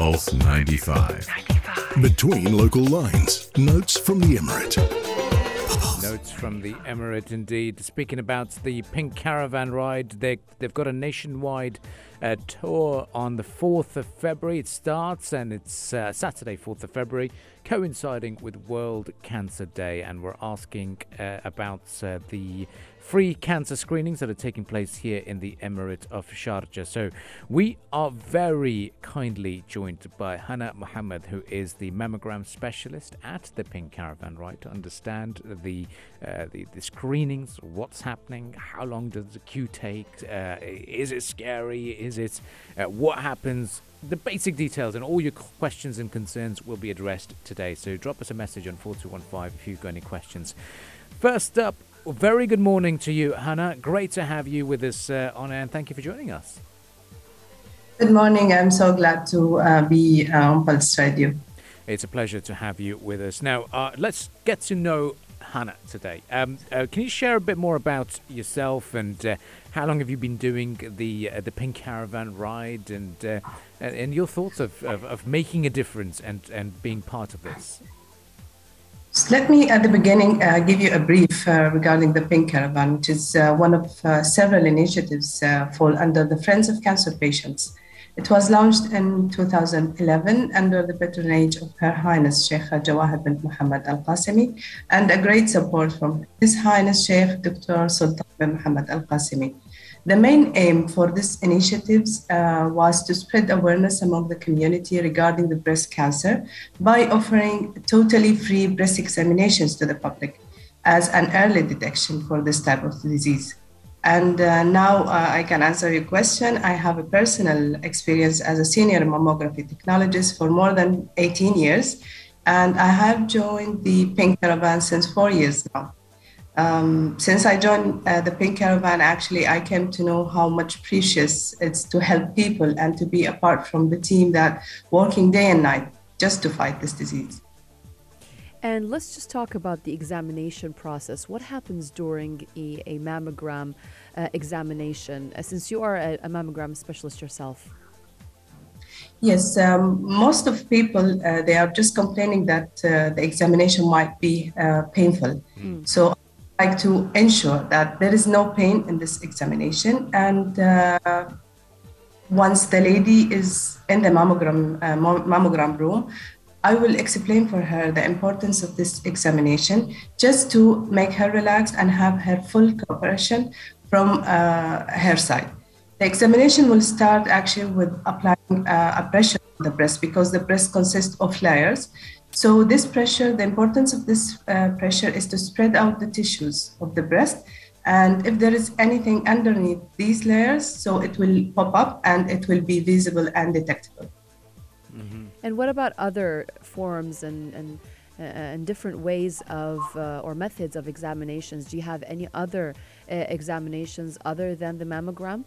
Pulse 95. 95. Between local lines, notes from the Emirate. Notes from the Emirate, indeed. Speaking about the Pink Caravan ride, they, they've got a nationwide uh, tour on the 4th of February. It starts and it's uh, Saturday, 4th of February, coinciding with World Cancer Day. And we're asking uh, about uh, the free cancer screenings that are taking place here in the Emirate of Sharjah. So we are very kindly joined by Hannah Mohammed, who is the mammogram specialist at the Pink Caravan, right, to understand the uh, the, the, screenings, what's happening, how long does the queue take, uh, is it scary, is it uh, what happens. The basic details and all your questions and concerns will be addressed today. So drop us a message on 4215 if you've got any questions. First up, very good morning to you, Hannah. Great to have you with us uh, on air, and thank you for joining us. Good morning. I'm so glad to uh, be uh, on Pulse Radio. It's a pleasure to have you with us. Now, uh, let's get to know Hannah today. Um, uh, can you share a bit more about yourself and uh, how long have you been doing the the Pink Caravan ride and and your thoughts of, of, of making a difference and, and being part of this? Let me, at the beginning, uh, give you a brief uh, regarding the Pink Caravan, which is uh, one of uh, several initiatives uh, fall under the Friends of Cancer Patients. It was launched in 2011 under the patronage of Her Highness Sheikh Jawahir bin Muhammad Al Qasimi and a great support from His Highness Sheikh Dr. Sultan bin Muhammad Al Qasimi. The main aim for this initiatives uh, was to spread awareness among the community regarding the breast cancer by offering totally free breast examinations to the public as an early detection for this type of disease. And uh, now uh, I can answer your question. I have a personal experience as a senior mammography technologist for more than 18 years, and I have joined the Pink Caravan since four years now. Um, since I joined uh, the Pink Caravan, actually, I came to know how much precious it's to help people and to be apart from the team that working day and night just to fight this disease. And let's just talk about the examination process. What happens during a, a mammogram uh, examination, uh, since you are a, a, mammogram specialist yourself? Yes, um, most of people uh, they are just complaining that uh, the examination might be uh, painful. Mm. So I like to ensure that there is no pain in this examination. And uh, once the lady is in the mammogram, uh, mammogram room, I will explain for her the importance of this examination just to make her relax and have her full cooperation from uh, her side. The examination will start actually with applying uh, a pressure on the breast because the breast consists of layers. So this pressure, the importance of this uh, pressure is to spread out the tissues of the breast. And if there is anything underneath these layers, so it will pop up and it will be visible and detectable. And what about other forms and, and, uh, and different ways of uh, or methods of examinations? Do you have any other uh, examinations other than the mammogram?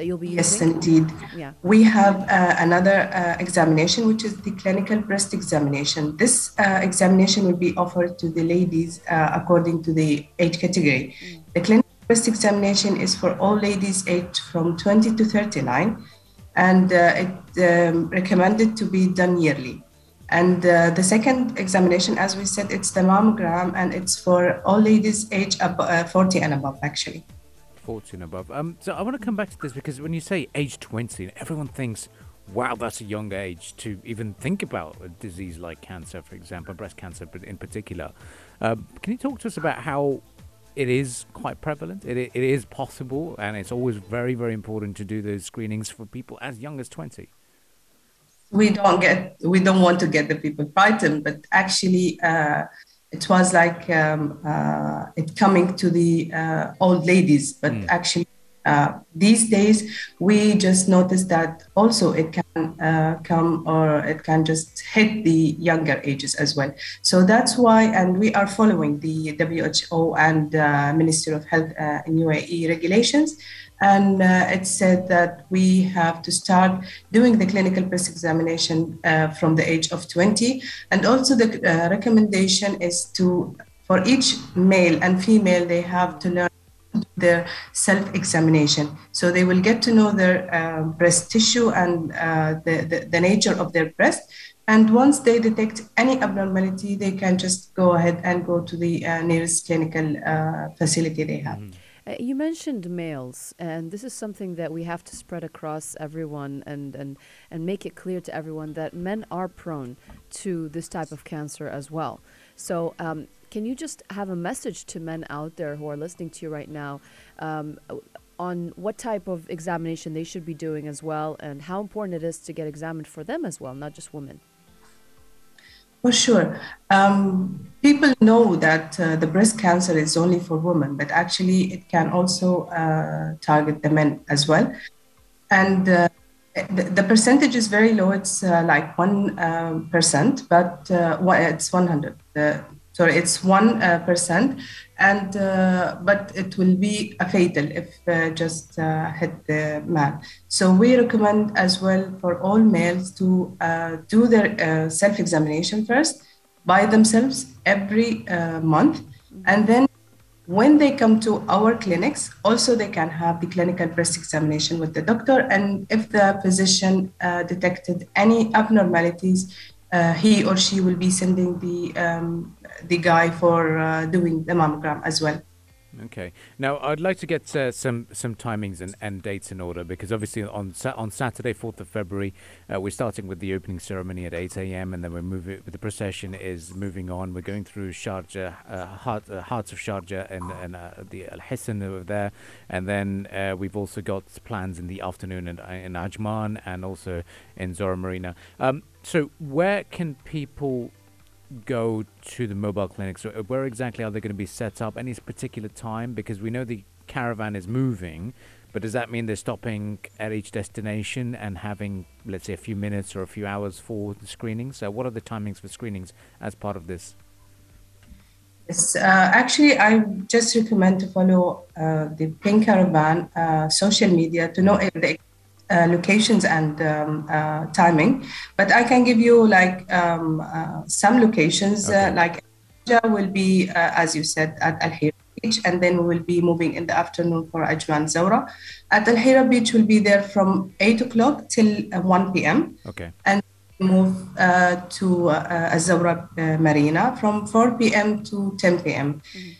that you'll be yes, using? Yes, indeed. Yeah. We have uh, another uh, examination, which is the clinical breast examination. This uh, examination will be offered to the ladies uh, according to the age category. Mm. The clinical breast examination is for all ladies aged from 20 to 39, and uh, it um, recommended to be done yearly. And uh, the second examination, as we said, it's the mammogram, and it's for all ladies age ab- 40 and above, actually. 40 and above. Um, so I want to come back to this because when you say age 20, everyone thinks, wow, that's a young age to even think about a disease like cancer, for example, breast cancer in particular. Uh, can you talk to us about how it is quite prevalent? It, it is possible, and it's always very, very important to do those screenings for people as young as 20 we don't get we don't want to get the people frightened but actually uh, it was like um, uh, it coming to the uh, old ladies, but mm. actually uh, these days we just noticed that also it can uh, come or it can just hit the younger ages as well. So that's why, and we are following the WHO and uh, Ministry of Health uh, in UAE regulations and uh, it said that we have to start doing the clinical breast examination uh, from the age of 20 and also the uh, recommendation is to for each male and female they have to learn their self-examination. So they will get to know their uh, breast tissue and uh, the, the, the nature of their breast. And once they detect any abnormality, they can just go ahead and go to the uh, nearest clinical uh, facility they have. Uh, You mentioned males, and this is something that we have to spread across everyone and, and, and make it clear to everyone that men are prone to this type of cancer as well. So, um, can you just have a message to men out there who are listening to you right now um, on what type of examination they should be doing as well, and how important it is to get examined for them as well, not just women? For sure. Um, people know that uh, the breast cancer is only for women, but actually it can also uh, target the men as well. And uh, the, the, percentage is very low. It's uh, like 1%, um, but uh, it's 100. Sorry, it's 1%. And, uh, but it will be a fatal if just hit the man. So we recommend as well for all males to do their self-examination first by themselves every uh, month. And then when they come to our clinics, also they can have the clinical breast examination with the doctor. And if the physician uh, detected any abnormalities, uh, he or she will be sending the um, the guy for uh, doing the mammogram as well. Okay. Now, I'd like to get uh, some some timings and, and dates in order because obviously on on Saturday, fourth of February, uh, we're starting with the opening ceremony at eight a.m. and then we're moving. The procession is moving on. We're going through Sharjah, uh, heart, uh, hearts of Sharjah, and and uh, the Al Hisn over there, and then uh, we've also got plans in the afternoon in, in Ajman and also in Zorah Marina. Um, so, where can people go to the mobile clinics? Where exactly are they going to be set up? Any particular time? Because we know the caravan is moving, but does that mean they're stopping at each destination and having, let's say, a few minutes or a few hours for the screenings? So, what are the timings for screenings as part of this? Yes, uh, actually, I just recommend to follow uh, the Pink Caravan uh, social media to know if they uh, locations and um, uh, timing, but I can give you like um, uh, some locations. Uh, okay. like will be, uh, as you said, at Al Hira Beach, and then we will be moving in the afternoon for Ajman Zorah. At Al Hira Beach, we'll be there from eight o'clock till one p.m. Okay, and move to uh, Zorah Marina from 4 p.m. to 10 p.m. Mm-hmm.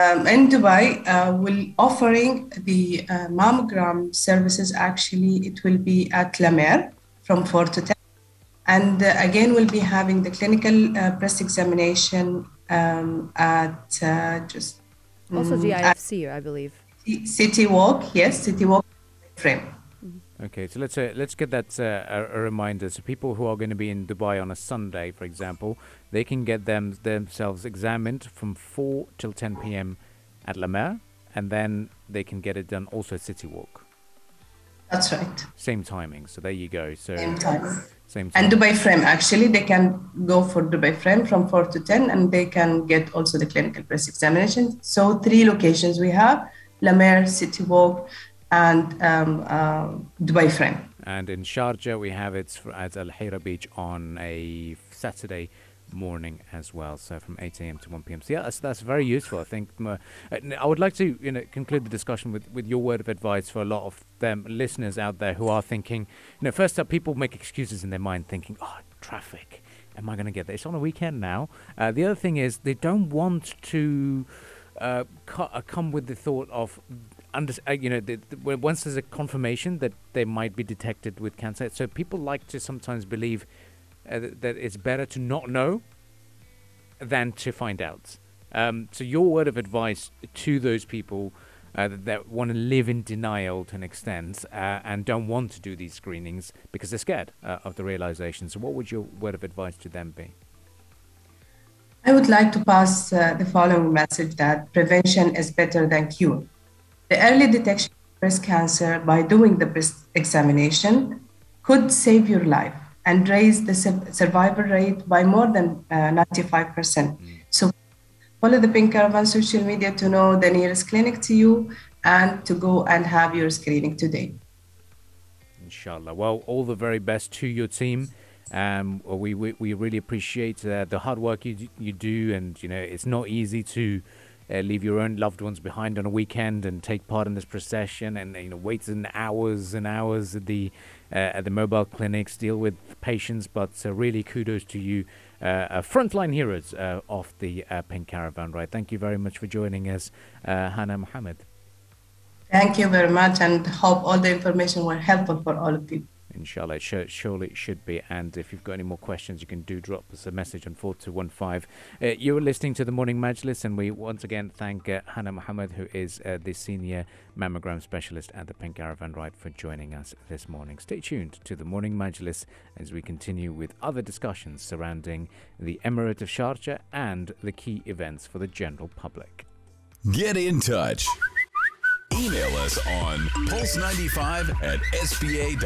Um, in Dubai, uh, will offering the uh, mammogram services. Actually, it will be at La Mer from four to ten, and uh, again, we'll be having the clinical uh, breast examination um, at uh, just also um, DIFC, I believe. City Walk, yes, City Walk frame. Okay, so let's uh, let's get that uh, a, a, reminder. So people who are going to be in Dubai on a Sunday, for example, they can get them themselves examined from four till ten p.m. at La Mer, and then they can get it done also at City Walk. That's right. Same timing. So there you go. So same time. Same time. And Dubai Frame actually they can go for Dubai Frame from four to ten, and they can get also the clinical breast examination. So three locations we have: La Mer, City Walk, and um, uh, Dubai Frame. And in Sharjah, we have it at Al Hira Beach on a Saturday morning as well. So from 8 a.m. to 1 p.m. So yeah, that's, that's very useful. I think uh, I would like to you know conclude the discussion with, with your word of advice for a lot of them listeners out there who are thinking, you know, first up, people make excuses in their mind, thinking, oh, traffic. Am I going to get there? It's on a weekend now. Uh, the other thing is they don't want to uh, uh, come with the thought of under, uh, you know, the, the, once there's a confirmation that they might be detected with cancer, so people like to sometimes believe uh, that it's better to not know than to find out. Um, so your word of advice to those people uh, that, that want to live in denial to an extent uh, and don't want to do these screenings because they're scared uh, of the realization. So what would your word of advice to them be? I would like to pass uh, the following message that prevention is better than cure. The early detection of breast cancer by doing the breast examination could save your life and raise the survival rate by more than uh, 95%. Mm. So follow the Pink Caravan social media to know the nearest clinic to you and to go and have your screening today. Inshallah. Well, all the very best to your team. Um, we, we, we really appreciate uh, the hard work you you do, and you know it's not easy to uh, leave your own loved ones behind on a weekend and take part in this procession and you know wait in hours and hours at the uh, at the mobile clinics, deal with patients. But uh, really, kudos to you, uh, frontline heroes of the Pink Caravan Ride. Thank you very much for joining us, Hannah Mohammed. Thank you very much, and hope all the information were helpful for all of you. Inshallah, it sh- surely it should be. And if you've got any more questions, you can do drop us a message on 4215. Uh, you're listening to the Morning Majlis, and we once again thank uh, Hannah Mohammed, who is uh, the senior mammogram specialist at the Pink Caravan Ride, for joining us this morning. Stay tuned to the Morning Majlis as we continue with other discussions surrounding the Emirate of Sharjah and the key events for the general public. Get in touch. Email us on pulse95 at sba.net.ae.